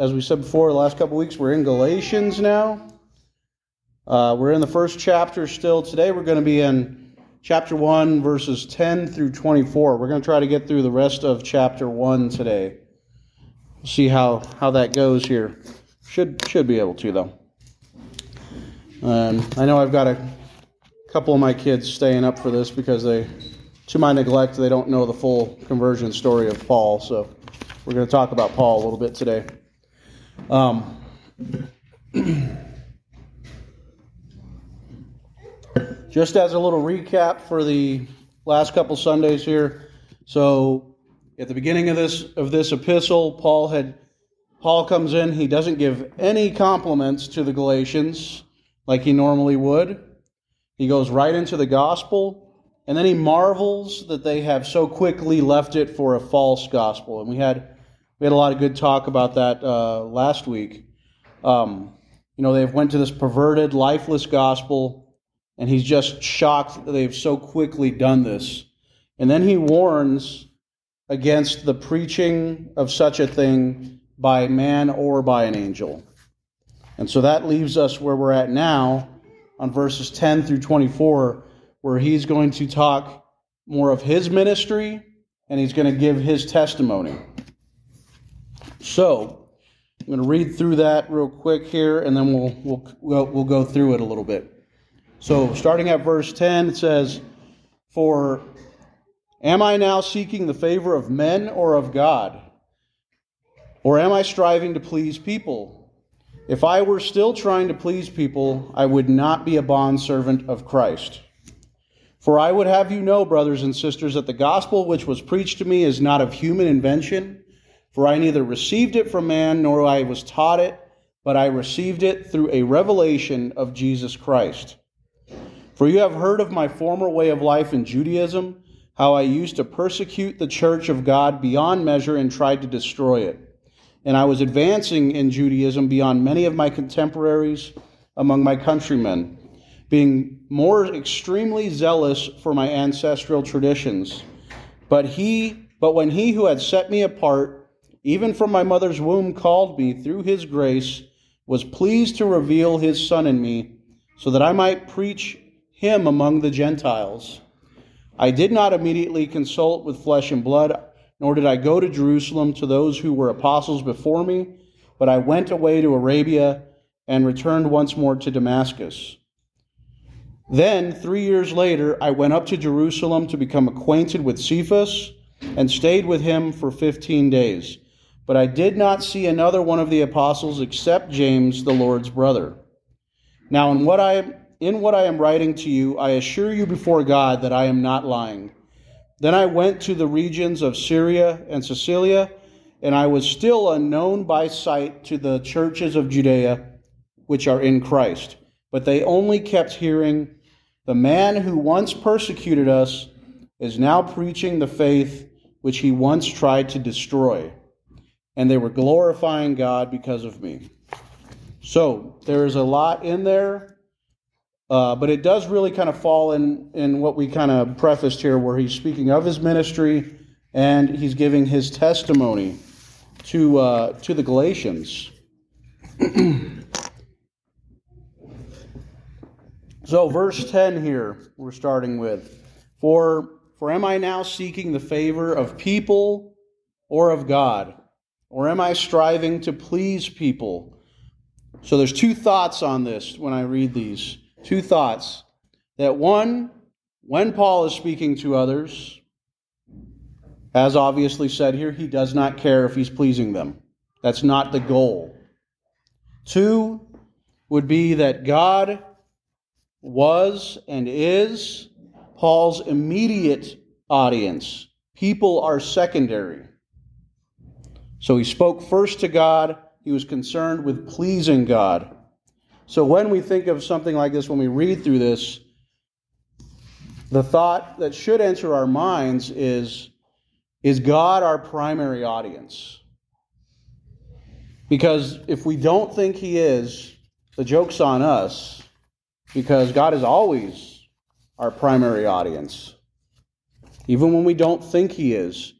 as we said before, the last couple weeks, we're in Galatians now. Uh, we're in the first chapter still. Today we're going to be in chapter 1, verses 10 through 24. We're going to try to get through the rest of chapter 1 today. see how, how that goes here. Should, should be able to, though. Um, I know I've got a couple of my kids staying up for this because they, to my neglect, they don't know the full conversion story of Paul. So we're going to talk about Paul a little bit today. Um, just as a little recap for the last couple Sundays here. So at the beginning of this of this epistle, Paul had Paul comes in, he doesn't give any compliments to the Galatians like he normally would. He goes right into the gospel, and then he marvels that they have so quickly left it for a false gospel. And we had we had a lot of good talk about that uh, last week. Um, you know, they've went to this perverted, lifeless gospel, and he's just shocked that they've so quickly done this. And then he warns against the preaching of such a thing by man or by an angel. And so that leaves us where we're at now on verses 10 through 24, where he's going to talk more of his ministry and he's going to give his testimony. So, I'm going to read through that real quick here, and then we'll, we'll, we'll, we'll go through it a little bit. So, starting at verse 10, it says, For am I now seeking the favor of men or of God? Or am I striving to please people? If I were still trying to please people, I would not be a bondservant of Christ. For I would have you know, brothers and sisters, that the gospel which was preached to me is not of human invention, for I neither received it from man nor I was taught it, but I received it through a revelation of Jesus Christ. For you have heard of my former way of life in Judaism, how I used to persecute the church of God beyond measure and tried to destroy it and I was advancing in Judaism beyond many of my contemporaries among my countrymen, being more extremely zealous for my ancestral traditions. But he, but when he who had set me apart, even from my mother's womb, called me through his grace, was pleased to reveal his Son in me, so that I might preach him among the Gentiles. I did not immediately consult with flesh and blood nor did I go to Jerusalem to those who were apostles before me, but I went away to Arabia and returned once more to Damascus. Then, three years later, I went up to Jerusalem to become acquainted with Cephas and stayed with him for fifteen days. But I did not see another one of the apostles except James, the Lord's brother. Now, in what I, in what I am writing to you, I assure you before God that I am not lying. Then I went to the regions of Syria and Cilicia, and I was still unknown by sight to the churches of Judea which are in Christ. But they only kept hearing, The man who once persecuted us is now preaching the faith which he once tried to destroy. And they were glorifying God because of me. So there is a lot in there uh, but it does really kind of fall in, in what we kind of prefaced here, where he's speaking of his ministry and he's giving his testimony to, uh, to the Galatians. so, verse 10 here, we're starting with For, for am I now seeking the favor of people or of God? Or am I striving to please people? So, there's two thoughts on this when I read these two thoughts. That one, when Paul is speaking to others, as obviously said here, he does not care if he's pleasing them. That's not the goal. Two would be that God was and is Paul's immediate audience. People are secondary. So he spoke first to God, he was concerned with pleasing God. So when we think of something like this, when we read through this, the thought that should enter our minds is Is God our primary audience? Because if we don't think He is, the joke's on us, because God is always our primary audience. Even when we don't think He is.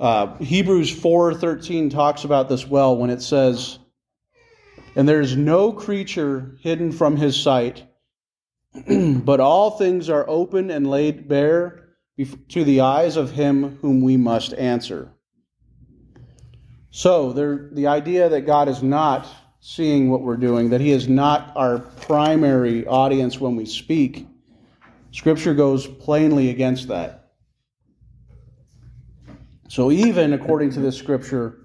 Uh, Hebrews 4:13 talks about this well when it says, "And there is no creature hidden from his sight, but all things are open and laid bare to the eyes of him whom we must answer." So, there, the idea that God is not seeing what we're doing, that He is not our primary audience when we speak, Scripture goes plainly against that. So, even according to this Scripture,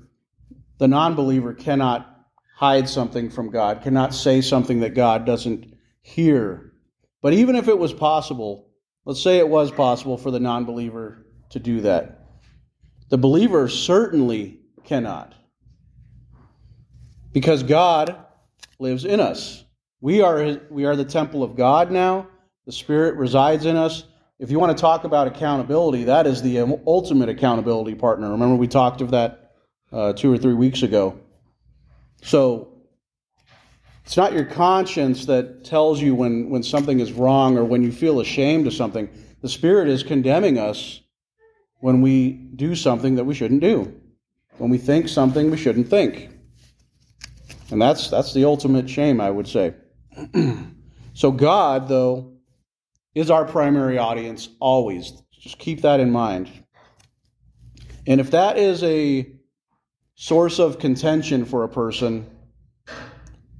the non believer cannot hide something from God, cannot say something that God doesn't hear. But even if it was possible, let's say it was possible for the non believer to do that, the believer certainly cannot. Because God lives in us. We are, we are the temple of God now. The Spirit resides in us. If you want to talk about accountability, that is the ultimate accountability partner. Remember, we talked of that uh, two or three weeks ago. So, it's not your conscience that tells you when, when something is wrong or when you feel ashamed of something. The Spirit is condemning us when we do something that we shouldn't do when we think something we shouldn't think. And that's that's the ultimate shame, I would say. so God, though, is our primary audience always. Just keep that in mind. And if that is a source of contention for a person,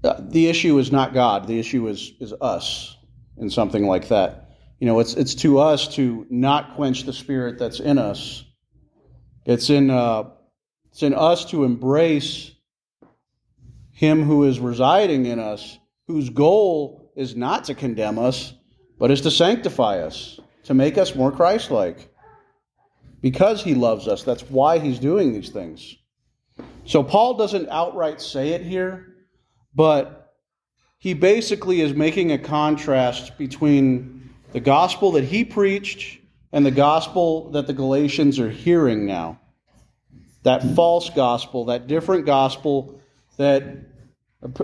uh, the issue is not God. The issue is is us in something like that. You know, it's it's to us to not quench the spirit that's in us. It's in uh, it's in us to embrace Him who is residing in us, whose goal is not to condemn us, but is to sanctify us, to make us more Christ like. Because He loves us. That's why He's doing these things. So Paul doesn't outright say it here, but he basically is making a contrast between the gospel that he preached and the gospel that the Galatians are hearing now that false gospel, that different gospel that,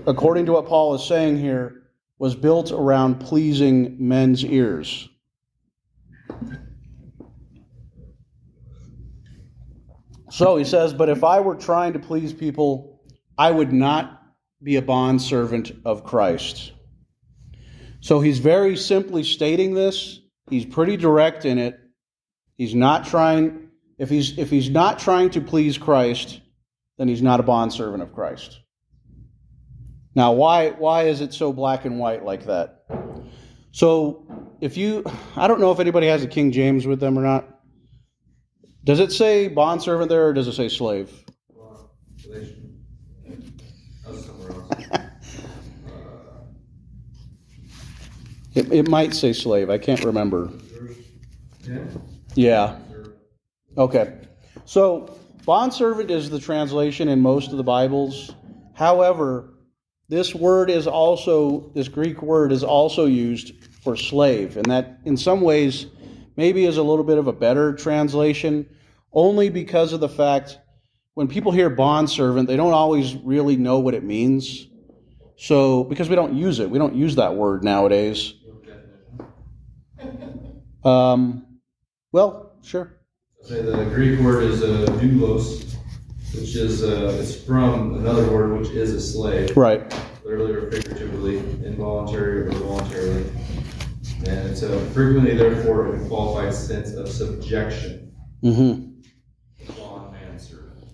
according to what Paul is saying here, was built around pleasing men's ears. So he says, But if I were trying to please people, I would not be a bondservant of Christ. So he's very simply stating this. He's pretty direct in it. He's not trying if he's, if he's not trying to please Christ, then he's not a bondservant of Christ. Now, why, why is it so black and white like that? So, if you, I don't know if anybody has a King James with them or not. Does it say bondservant there or does it say slave? it, it might say slave. I can't remember. Yeah. Okay. So, bondservant is the translation in most of the Bibles. However, this word is also, this Greek word is also used for slave. And that, in some ways, maybe is a little bit of a better translation, only because of the fact when people hear bondservant, they don't always really know what it means. So, because we don't use it, we don't use that word nowadays. Um, well, sure. Say the Greek word is uh, doulos, which is uh, it's from another word which is a slave. Right. Literally or figuratively, involuntary or voluntarily. And it's a frequently, therefore, a qualified sense of subjection. Mm-hmm.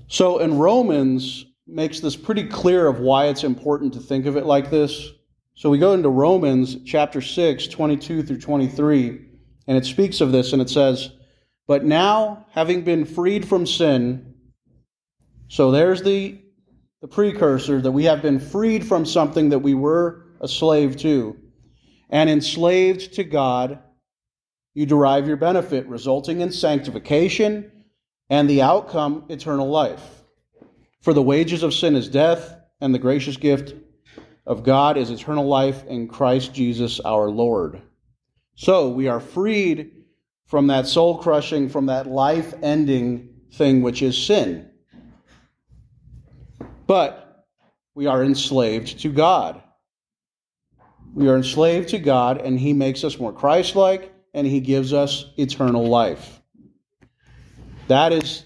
So in Romans makes this pretty clear of why it's important to think of it like this. So we go into Romans chapter 6, 22 through 23, and it speaks of this and it says, but now, having been freed from sin, so there's the, the precursor that we have been freed from something that we were a slave to, and enslaved to God, you derive your benefit, resulting in sanctification and the outcome, eternal life. For the wages of sin is death, and the gracious gift of God is eternal life in Christ Jesus our Lord. So we are freed from that soul crushing, from that life ending thing which is sin. But we are enslaved to God. We are enslaved to God, and He makes us more Christ like, and He gives us eternal life. That is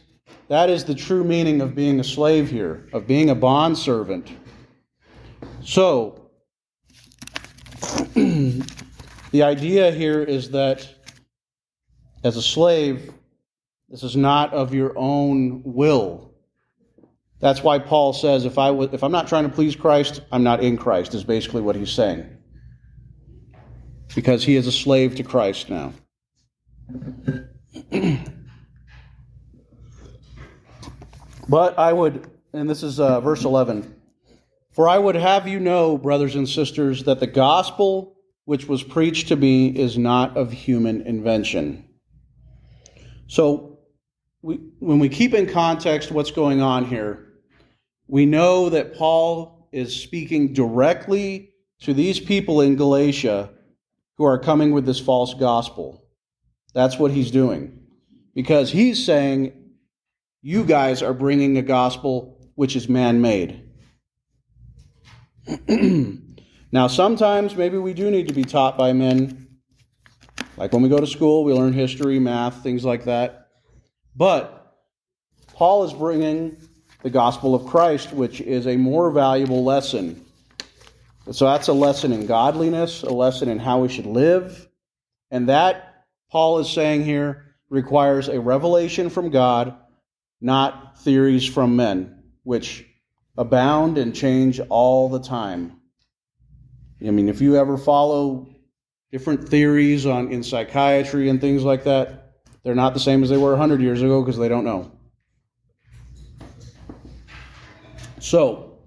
That is the true meaning of being a slave here, of being a bondservant. So, the idea here is that as a slave, this is not of your own will. That's why Paul says, if, I w- if I'm not trying to please Christ, I'm not in Christ, is basically what he's saying. Because he is a slave to Christ now. but I would, and this is uh, verse 11 For I would have you know, brothers and sisters, that the gospel which was preached to me is not of human invention. So, we, when we keep in context what's going on here, we know that Paul is speaking directly to these people in Galatia who are coming with this false gospel. That's what he's doing. Because he's saying, you guys are bringing a gospel which is man made. now, sometimes maybe we do need to be taught by men. Like when we go to school, we learn history, math, things like that. But Paul is bringing the gospel of Christ, which is a more valuable lesson. So that's a lesson in godliness, a lesson in how we should live. And that, Paul is saying here, requires a revelation from God, not theories from men, which abound and change all the time. I mean, if you ever follow different theories on in psychiatry and things like that, they're not the same as they were 100 years ago because they don't know. So,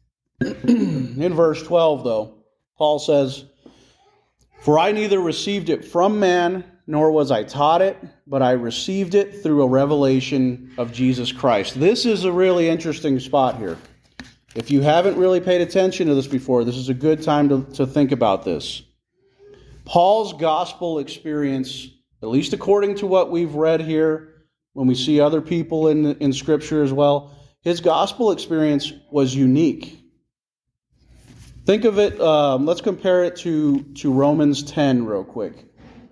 in verse 12, though, Paul says, For I neither received it from man, nor was I taught it, but I received it through a revelation of Jesus Christ. This is a really interesting spot here. If you haven't really paid attention to this before, this is a good time to, to think about this. Paul's gospel experience, at least according to what we've read here, when we see other people in, in Scripture as well, his gospel experience was unique. Think of it, um, let's compare it to, to Romans 10 real quick.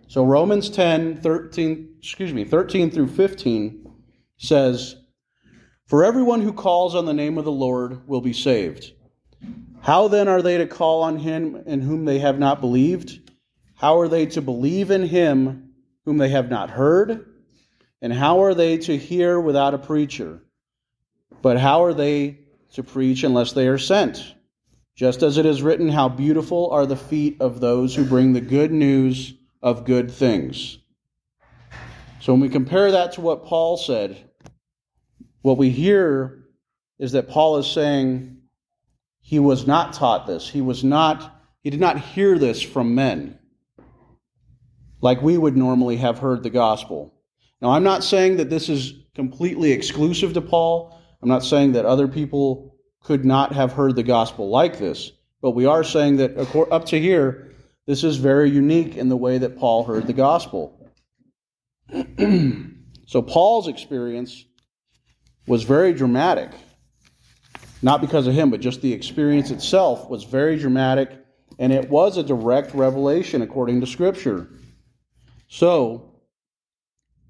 So Romans 10, 13, excuse me, 13 through 15 says, For everyone who calls on the name of the Lord will be saved. How then are they to call on him in whom they have not believed? How are they to believe in him whom they have not heard? And how are they to hear without a preacher? But how are they to preach unless they are sent? Just as it is written, How beautiful are the feet of those who bring the good news of good things. So when we compare that to what Paul said, what we hear is that Paul is saying he was not taught this. He was not he did not hear this from men like we would normally have heard the gospel. Now I'm not saying that this is completely exclusive to Paul. I'm not saying that other people could not have heard the gospel like this, but we are saying that up to here this is very unique in the way that Paul heard the gospel. so, Paul's experience was very dramatic. Not because of him, but just the experience itself was very dramatic, and it was a direct revelation according to Scripture. So,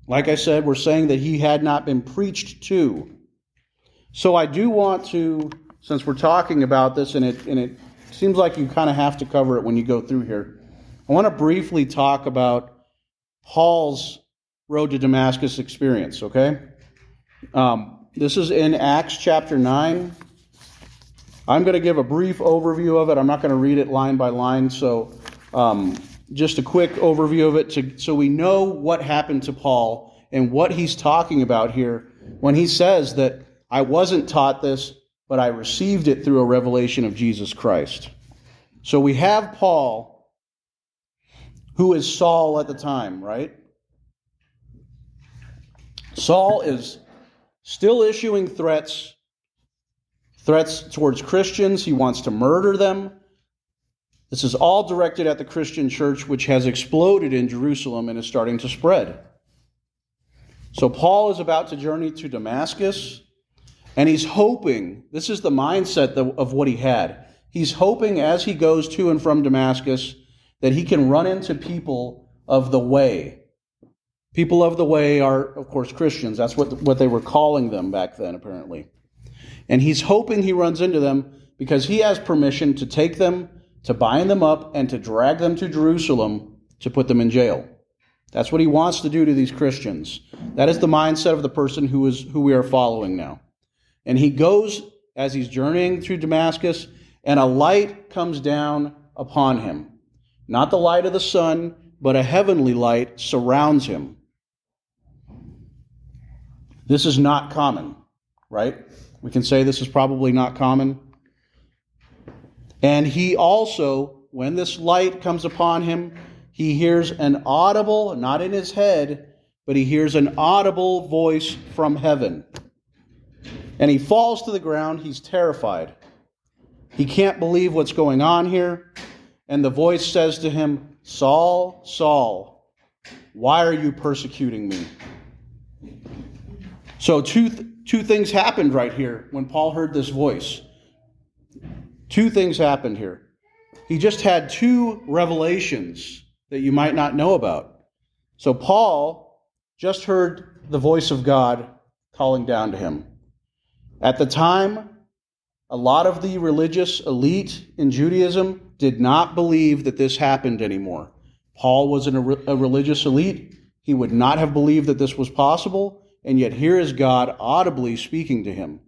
like I said, we're saying that he had not been preached to. So, I do want to, since we're talking about this, and it, and it Seems like you kind of have to cover it when you go through here. I want to briefly talk about Paul's road to Damascus experience, okay? Um, this is in Acts chapter 9. I'm going to give a brief overview of it. I'm not going to read it line by line, so um, just a quick overview of it to, so we know what happened to Paul and what he's talking about here when he says that I wasn't taught this, but I received it through a revelation of Jesus Christ. So we have Paul, who is Saul at the time, right? Saul is still issuing threats, threats towards Christians. He wants to murder them. This is all directed at the Christian church, which has exploded in Jerusalem and is starting to spread. So Paul is about to journey to Damascus. And he's hoping, this is the mindset of what he had. He's hoping as he goes to and from Damascus that he can run into people of the way, People of the way are, of course, Christians. That's what, what they were calling them back then, apparently. And he's hoping he runs into them because he has permission to take them, to bind them up, and to drag them to Jerusalem to put them in jail. That's what he wants to do to these Christians. That is the mindset of the person who is who we are following now. And he goes as he's journeying through Damascus, and a light comes down upon him. Not the light of the sun, but a heavenly light surrounds him. This is not common, right? We can say this is probably not common. And he also, when this light comes upon him, he hears an audible, not in his head, but he hears an audible voice from heaven. And he falls to the ground. He's terrified. He can't believe what's going on here. And the voice says to him, Saul, Saul, why are you persecuting me? So, two, th- two things happened right here when Paul heard this voice. Two things happened here. He just had two revelations that you might not know about. So, Paul just heard the voice of God calling down to him. At the time, a lot of the religious elite in Judaism did not believe that this happened anymore. Paul was an, a religious elite. He would not have believed that this was possible, and yet here is God audibly speaking to him.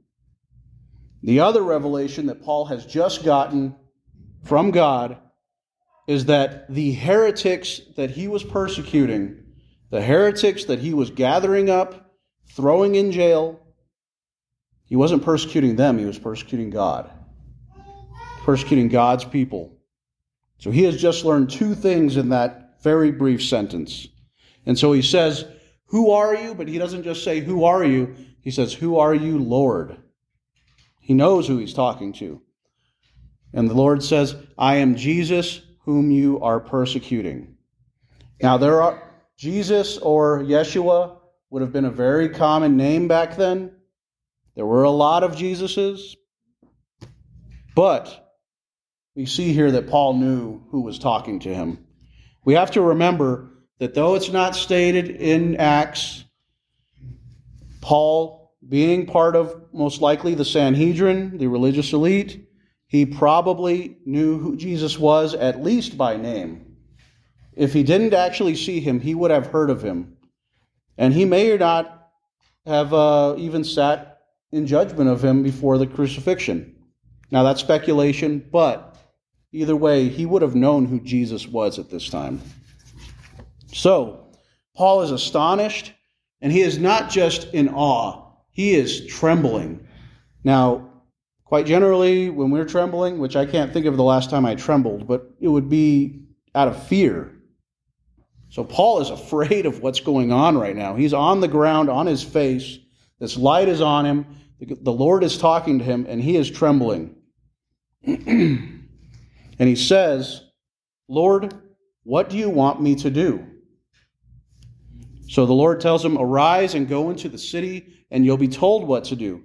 The other revelation that Paul has just gotten from God is that the heretics that he was persecuting, the heretics that he was gathering up, throwing in jail, he wasn't persecuting them, he was persecuting God, persecuting God's people. So he has just learned two things in that very brief sentence. And so he says, Who are you? But he doesn't just say, Who are you? He says, Who are you, Lord? He knows who he's talking to. And the Lord says, I am Jesus whom you are persecuting. Now, there are Jesus or Yeshua would have been a very common name back then. There were a lot of Jesuses, but we see here that Paul knew who was talking to him. We have to remember that though it's not stated in Acts, Paul, being part of most likely the Sanhedrin, the religious elite, he probably knew who Jesus was, at least by name. If he didn't actually see him, he would have heard of him. And he may or not have uh, even sat in judgment of him before the crucifixion. Now, that's speculation, but either way, he would have known who Jesus was at this time. So, Paul is astonished, and he is not just in awe, he is trembling. Now, quite generally, when we're trembling, which I can't think of the last time I trembled, but it would be out of fear. So, Paul is afraid of what's going on right now. He's on the ground, on his face. This light is on him. The Lord is talking to him, and he is trembling. and he says, Lord, what do you want me to do? So the Lord tells him, Arise and go into the city, and you'll be told what to do.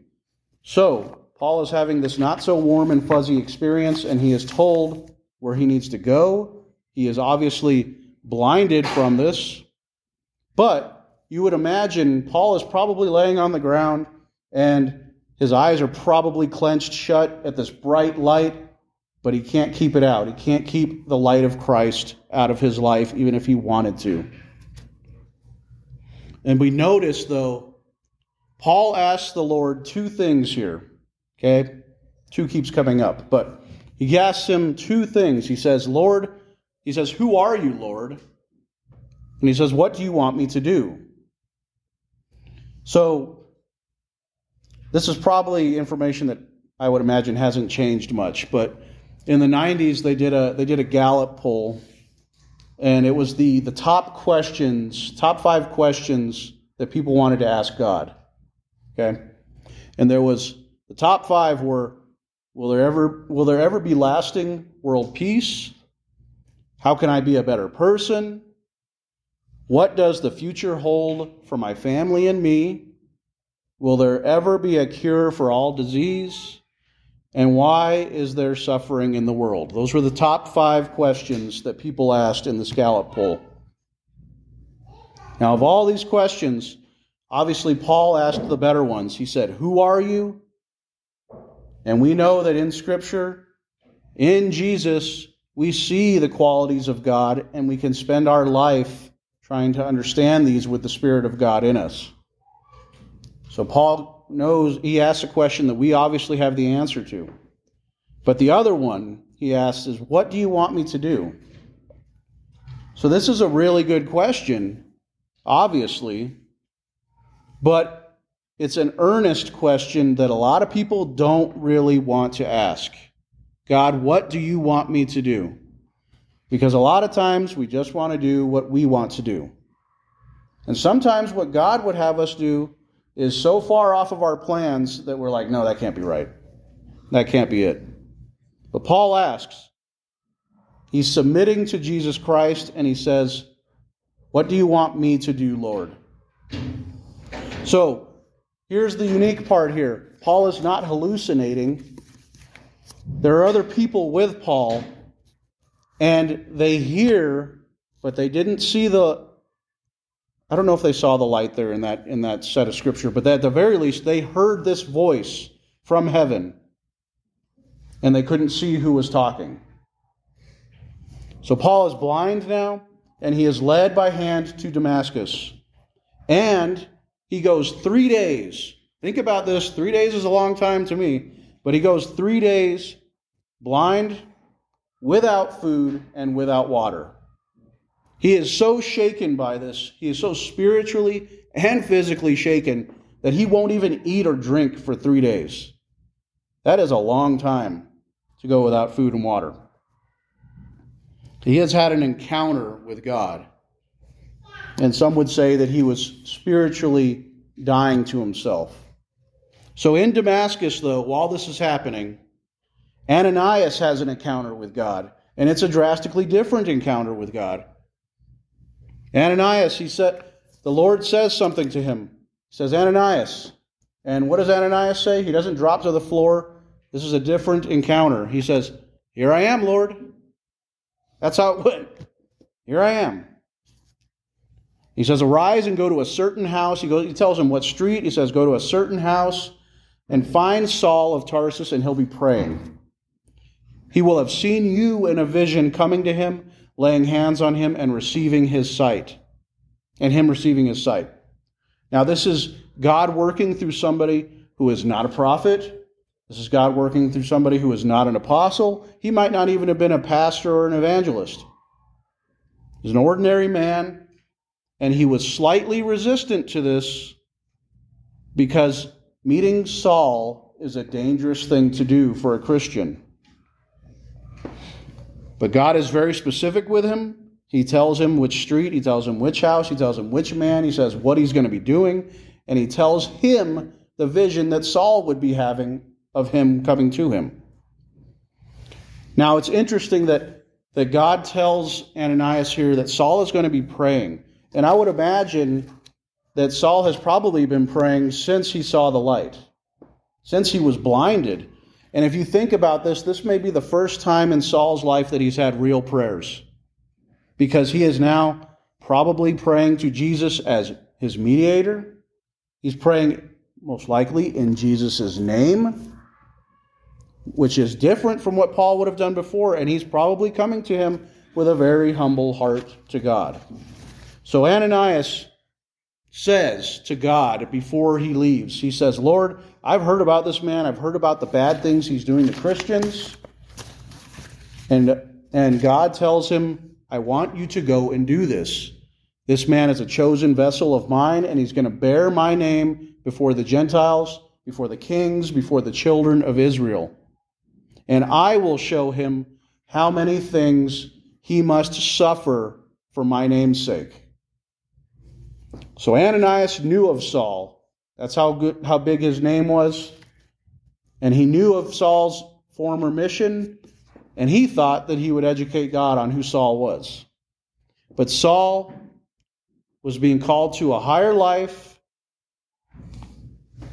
So Paul is having this not so warm and fuzzy experience, and he is told where he needs to go. He is obviously blinded from this. But you would imagine Paul is probably laying on the ground and his eyes are probably clenched shut at this bright light, but he can't keep it out. He can't keep the light of Christ out of his life, even if he wanted to. And we notice, though, Paul asks the Lord two things here. Okay? Two keeps coming up, but he asks him two things. He says, Lord, he says, Who are you, Lord? And he says, What do you want me to do? So this is probably information that I would imagine hasn't changed much, but in the 90s they did a they did a Gallup poll and it was the the top questions, top 5 questions that people wanted to ask God. Okay? And there was the top 5 were will there ever will there ever be lasting world peace? How can I be a better person? What does the future hold for my family and me? Will there ever be a cure for all disease? And why is there suffering in the world? Those were the top five questions that people asked in the Gallup poll. Now, of all these questions, obviously Paul asked the better ones. He said, Who are you? And we know that in Scripture, in Jesus, we see the qualities of God, and we can spend our life trying to understand these with the Spirit of God in us. So Paul knows, he asks a question that we obviously have the answer to. But the other one he asks is, What do you want me to do? So this is a really good question, obviously, but it's an earnest question that a lot of people don't really want to ask. God, what do you want me to do? Because a lot of times we just want to do what we want to do. And sometimes what God would have us do is so far off of our plans that we're like, no, that can't be right. That can't be it. But Paul asks, he's submitting to Jesus Christ and he says, What do you want me to do, Lord? So here's the unique part here Paul is not hallucinating. There are other people with Paul, and they hear, but they didn't see the. I don't know if they saw the light there in that in that set of scripture, but at the very least, they heard this voice from heaven, and they couldn't see who was talking. So Paul is blind now, and he is led by hand to Damascus, and he goes three days. Think about this: three days is a long time to me. But he goes three days blind, without food, and without water. He is so shaken by this, he is so spiritually and physically shaken that he won't even eat or drink for three days. That is a long time to go without food and water. He has had an encounter with God. And some would say that he was spiritually dying to himself. So in Damascus, though, while this is happening, Ananias has an encounter with God, and it's a drastically different encounter with God. Ananias, he said, the Lord says something to him. He says, Ananias. And what does Ananias say? He doesn't drop to the floor. This is a different encounter. He says, Here I am, Lord. That's how it went. Here I am. He says, Arise and go to a certain house. He, goes, he tells him what street. He says, Go to a certain house and find Saul of Tarsus, and he'll be praying. He will have seen you in a vision coming to him, laying hands on him, and receiving his sight. And him receiving his sight. Now, this is God working through somebody who is not a prophet. This is God working through somebody who is not an apostle. He might not even have been a pastor or an evangelist. He's an ordinary man, and he was slightly resistant to this because meeting Saul is a dangerous thing to do for a Christian. But God is very specific with him. He tells him which street, he tells him which house, he tells him which man, he says what he's going to be doing, and he tells him the vision that Saul would be having of him coming to him. Now it's interesting that, that God tells Ananias here that Saul is going to be praying. And I would imagine that Saul has probably been praying since he saw the light, since he was blinded. And if you think about this, this may be the first time in Saul's life that he's had real prayers because he is now probably praying to Jesus as his mediator. He's praying most likely in Jesus' name, which is different from what Paul would have done before, and he's probably coming to him with a very humble heart to God. So Ananias says to God before he leaves, he says, Lord, I've heard about this man. I've heard about the bad things he's doing to Christians. And, and God tells him, I want you to go and do this. This man is a chosen vessel of mine, and he's going to bear my name before the Gentiles, before the kings, before the children of Israel. And I will show him how many things he must suffer for my name's sake. So Ananias knew of Saul. That's how good how big his name was. And he knew of Saul's former mission, and he thought that he would educate God on who Saul was. But Saul was being called to a higher life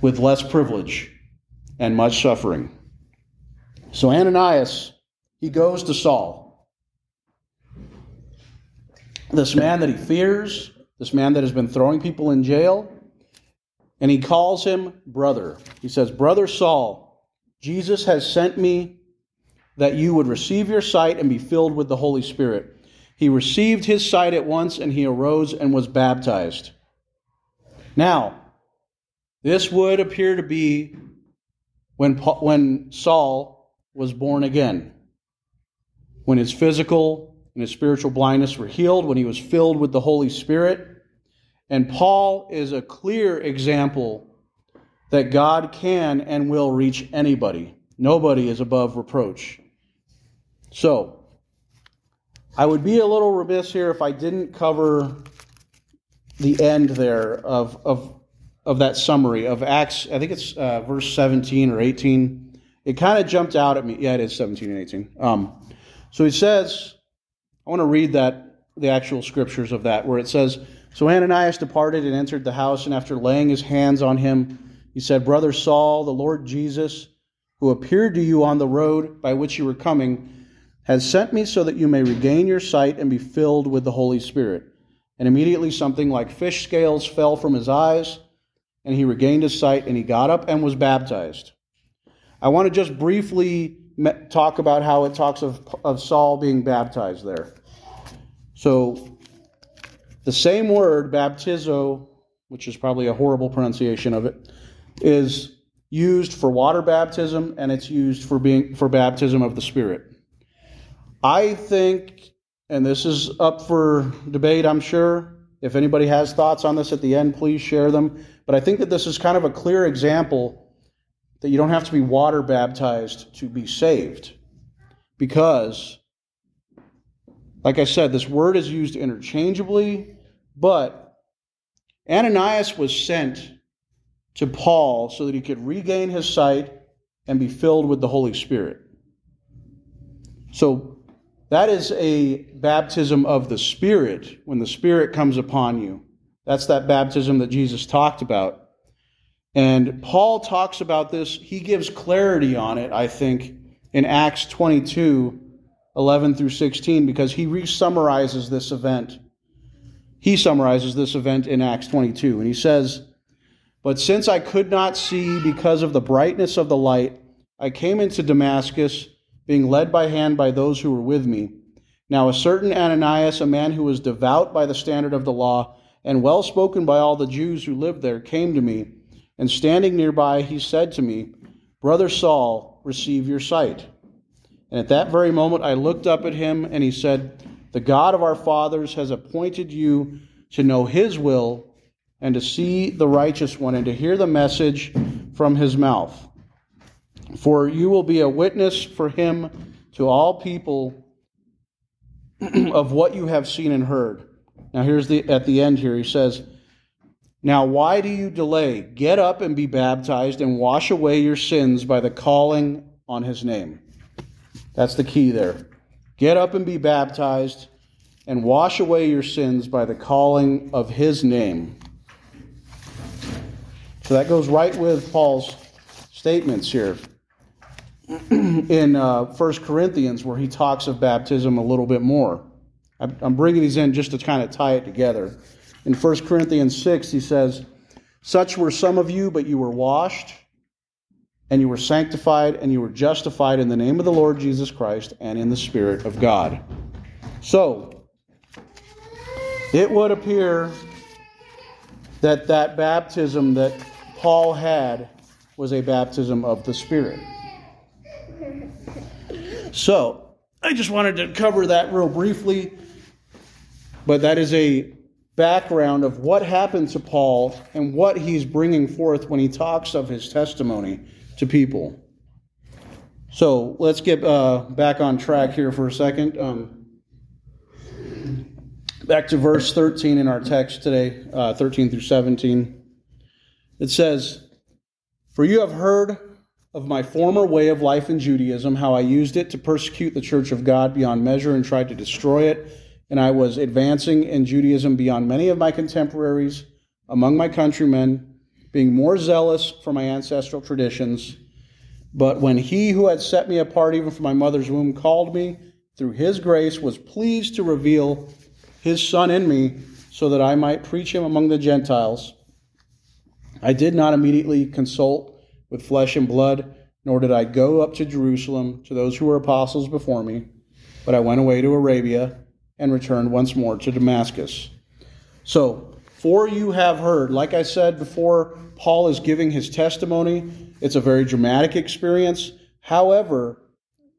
with less privilege and much suffering. So Ananias, he goes to Saul. This man that he fears, this man that has been throwing people in jail, and he calls him brother. He says, Brother Saul, Jesus has sent me that you would receive your sight and be filled with the Holy Spirit. He received his sight at once, and he arose and was baptized. Now, this would appear to be when, when Saul was born again, when his physical and his spiritual blindness were healed, when he was filled with the Holy Spirit. And Paul is a clear example that God can and will reach anybody. Nobody is above reproach. So, I would be a little remiss here if I didn't cover the end there of, of, of that summary of Acts. I think it's uh, verse 17 or 18. It kind of jumped out at me. Yeah, it is 17 and 18. Um, so he says, I want to read that, the actual scriptures of that, where it says, So Ananias departed and entered the house, and after laying his hands on him, he said, Brother Saul, the Lord Jesus, who appeared to you on the road by which you were coming, has sent me so that you may regain your sight and be filled with the Holy Spirit. And immediately something like fish scales fell from his eyes, and he regained his sight, and he got up and was baptized. I want to just briefly talk about how it talks of, of Saul being baptized there. So, the same word, baptizo, which is probably a horrible pronunciation of it, is used for water baptism and it's used for being for baptism of the Spirit. I think, and this is up for debate, I'm sure. If anybody has thoughts on this at the end, please share them. But I think that this is kind of a clear example that you don't have to be water baptized to be saved. Because, like I said, this word is used interchangeably, but Ananias was sent to Paul so that he could regain his sight and be filled with the Holy Spirit. So that is a baptism of the Spirit when the Spirit comes upon you. That's that baptism that Jesus talked about. And Paul talks about this, he gives clarity on it, I think, in Acts 22 11 through 16, because he re summarizes this event. He summarizes this event in Acts 22, and he says, But since I could not see because of the brightness of the light, I came into Damascus being led by hand by those who were with me. Now, a certain Ananias, a man who was devout by the standard of the law, and well spoken by all the Jews who lived there, came to me, and standing nearby, he said to me, Brother Saul, receive your sight. And at that very moment, I looked up at him, and he said, The God of our fathers has appointed you to know his will, and to see the righteous one, and to hear the message from his mouth. For you will be a witness for him to all people of what you have seen and heard. Now here's the at the end here he says, "Now why do you delay? Get up and be baptized and wash away your sins by the calling on his name." That's the key there. Get up and be baptized and wash away your sins by the calling of his name. So that goes right with Paul's statements here. in uh, 1 Corinthians where he talks of baptism a little bit more. I'm bringing these in just to kind of tie it together. In 1 Corinthians 6, he says, Such were some of you, but you were washed, and you were sanctified, and you were justified in the name of the Lord Jesus Christ and in the Spirit of God. So, it would appear that that baptism that Paul had was a baptism of the Spirit. So, I just wanted to cover that real briefly, but that is a background of what happened to Paul and what he's bringing forth when he talks of his testimony to people. So let's get uh, back on track here for a second. Um, back to verse 13 in our text today, uh, 13 through 17. It says, For you have heard of my former way of life in Judaism, how I used it to persecute the church of God beyond measure and tried to destroy it. And I was advancing in Judaism beyond many of my contemporaries among my countrymen, being more zealous for my ancestral traditions. But when he who had set me apart even from my mother's womb called me, through his grace was pleased to reveal his son in me, so that I might preach him among the Gentiles. I did not immediately consult with flesh and blood, nor did I go up to Jerusalem to those who were apostles before me, but I went away to Arabia and returned once more to Damascus. So, for you have heard, like I said before, Paul is giving his testimony. It's a very dramatic experience. However,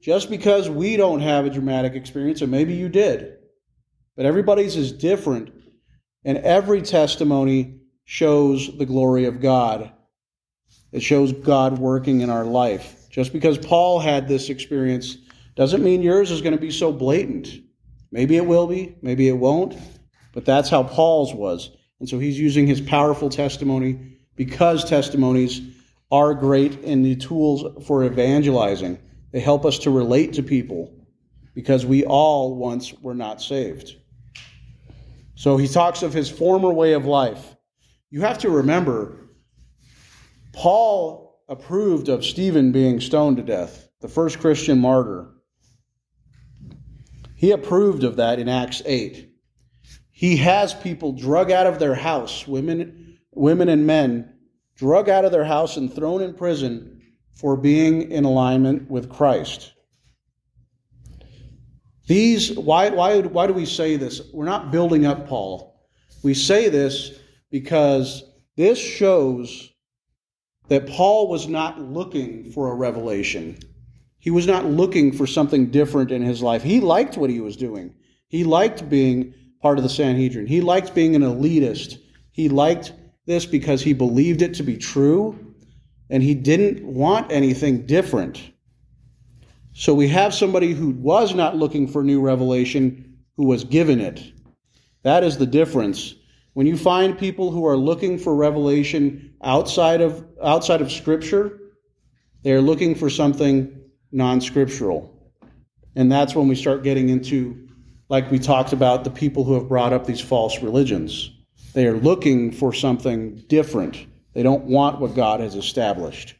just because we don't have a dramatic experience, and maybe you did, but everybody's is different, and every testimony shows the glory of God. It shows God working in our life. Just because Paul had this experience doesn't mean yours is going to be so blatant. Maybe it will be, maybe it won't, but that's how Paul's was. And so he's using his powerful testimony because testimonies are great in the tools for evangelizing. They help us to relate to people because we all once were not saved. So he talks of his former way of life. You have to remember, Paul approved of Stephen being stoned to death, the first Christian martyr. He approved of that in Acts 8. He has people drug out of their house, women, women and men, drug out of their house and thrown in prison for being in alignment with Christ. These, why, why, why do we say this? We're not building up Paul. We say this because this shows that Paul was not looking for a revelation. He was not looking for something different in his life. He liked what he was doing. He liked being part of the Sanhedrin. He liked being an elitist. He liked this because he believed it to be true and he didn't want anything different. So we have somebody who was not looking for new revelation who was given it. That is the difference. When you find people who are looking for revelation outside of outside of scripture, they are looking for something non-scriptural. And that's when we start getting into like we talked about the people who have brought up these false religions. They are looking for something different. They don't want what God has established.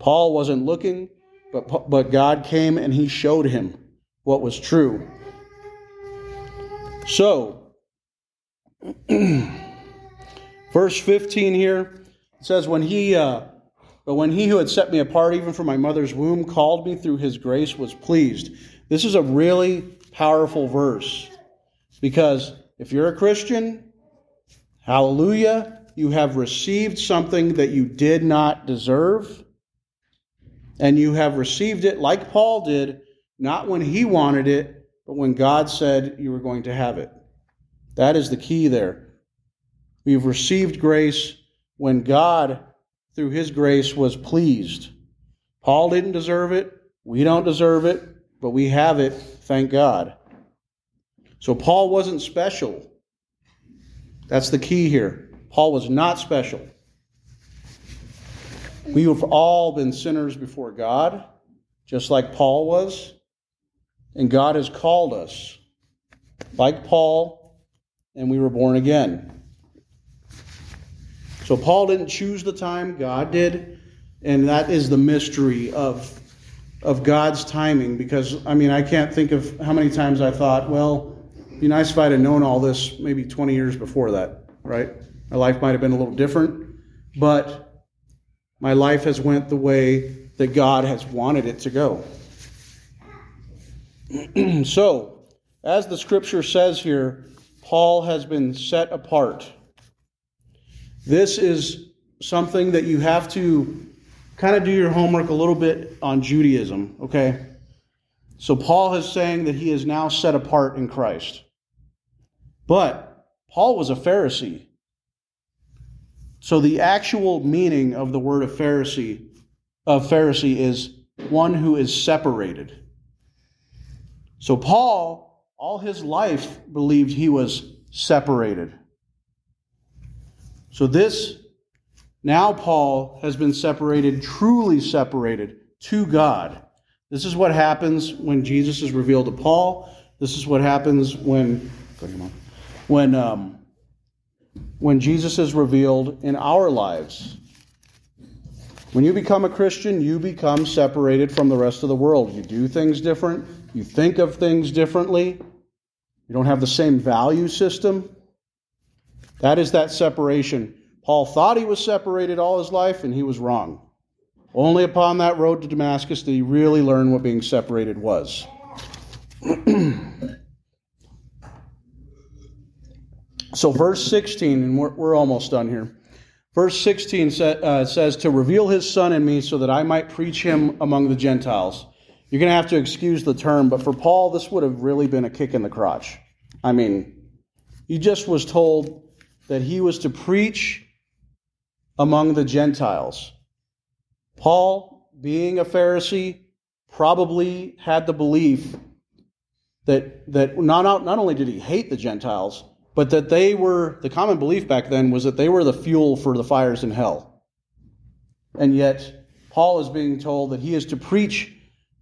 Paul wasn't looking, but, but God came and he showed him what was true. So, verse 15 here says, When he, uh, but when he who had set me apart even from my mother's womb called me through his grace was pleased. This is a really powerful verse because if you're a Christian, hallelujah, you have received something that you did not deserve, and you have received it like Paul did, not when he wanted it, but when God said you were going to have it. That is the key there. We've received grace when God, through his grace, was pleased. Paul didn't deserve it. We don't deserve it, but we have it, thank God. So Paul wasn't special. That's the key here. Paul was not special. We have all been sinners before God, just like Paul was. And God has called us, like Paul, and we were born again. So Paul didn't choose the time, God did. And that is the mystery of, of God's timing. Because, I mean, I can't think of how many times I thought, well, it'd be nice if I'd have known all this maybe 20 years before that, right? My life might have been a little different, but my life has went the way that God has wanted it to go. so, as the scripture says here, Paul has been set apart. This is something that you have to kind of do your homework a little bit on Judaism, okay? So, Paul is saying that he is now set apart in Christ. But Paul was a Pharisee. So the actual meaning of the word of Pharisee of Pharisee is one who is separated. So Paul, all his life, believed he was separated. So this now Paul has been separated, truly separated to God. This is what happens when Jesus is revealed to Paul. This is what happens when when um, when Jesus is revealed in our lives. When you become a Christian, you become separated from the rest of the world. You do things different, you think of things differently, you don't have the same value system. That is that separation. Paul thought he was separated all his life, and he was wrong. Only upon that road to Damascus did he really learn what being separated was. so, verse 16, and we're, we're almost done here. Verse 16 sa- uh, says, To reveal his son in me so that I might preach him among the Gentiles. You're going to have to excuse the term, but for Paul, this would have really been a kick in the crotch. I mean, he just was told that he was to preach among the Gentiles. Paul, being a Pharisee, probably had the belief that, that not, not only did he hate the Gentiles, but that they were, the common belief back then was that they were the fuel for the fires in hell. And yet, Paul is being told that he is to preach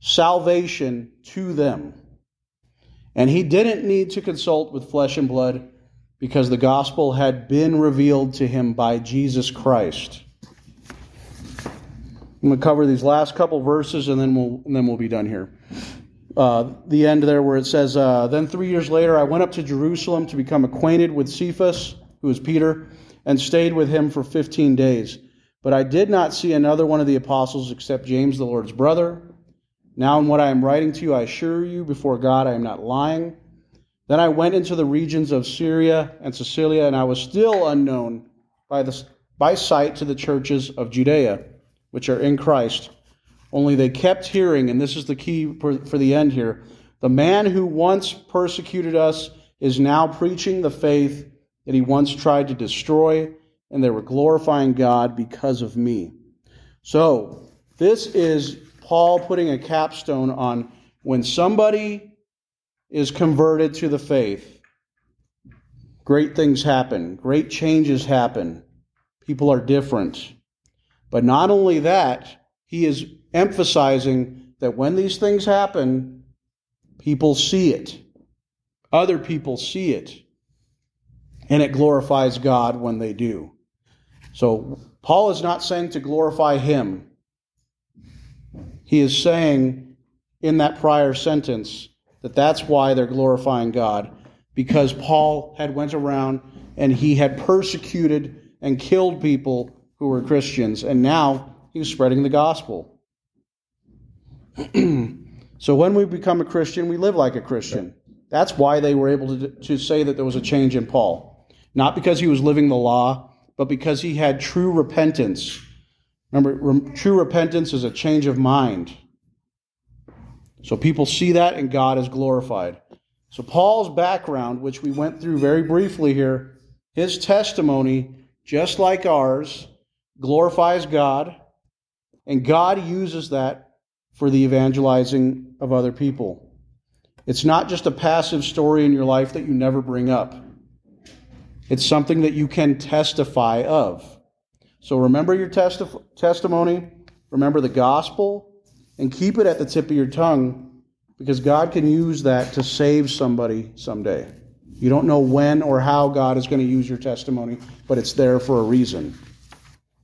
salvation to them. And he didn't need to consult with flesh and blood because the gospel had been revealed to him by Jesus Christ. I'm going to cover these last couple verses and then we'll, and then we'll be done here. Uh, the end there where it says, uh, Then three years later I went up to Jerusalem to become acquainted with Cephas, who is Peter, and stayed with him for 15 days. But I did not see another one of the apostles except James, the Lord's brother. Now, in what I am writing to you, I assure you before God I am not lying. Then I went into the regions of Syria and Cilicia, and I was still unknown by, the, by sight to the churches of Judea, which are in Christ. Only they kept hearing, and this is the key for, for the end here the man who once persecuted us is now preaching the faith that he once tried to destroy, and they were glorifying God because of me. So, this is Paul putting a capstone on when somebody is converted to the faith, great things happen, great changes happen, people are different. But not only that, he is emphasizing that when these things happen, people see it. Other people see it. And it glorifies God when they do. So, Paul is not saying to glorify him he is saying in that prior sentence that that's why they're glorifying God because Paul had went around and he had persecuted and killed people who were Christians and now he was spreading the gospel. so when we become a Christian, we live like a Christian. That's why they were able to, to say that there was a change in Paul. Not because he was living the law, but because he had true repentance Remember, re- true repentance is a change of mind. So people see that and God is glorified. So Paul's background, which we went through very briefly here, his testimony, just like ours, glorifies God, and God uses that for the evangelizing of other people. It's not just a passive story in your life that you never bring up. It's something that you can testify of. So remember your testi- testimony, remember the gospel, and keep it at the tip of your tongue because God can use that to save somebody someday. You don't know when or how God is going to use your testimony, but it's there for a reason.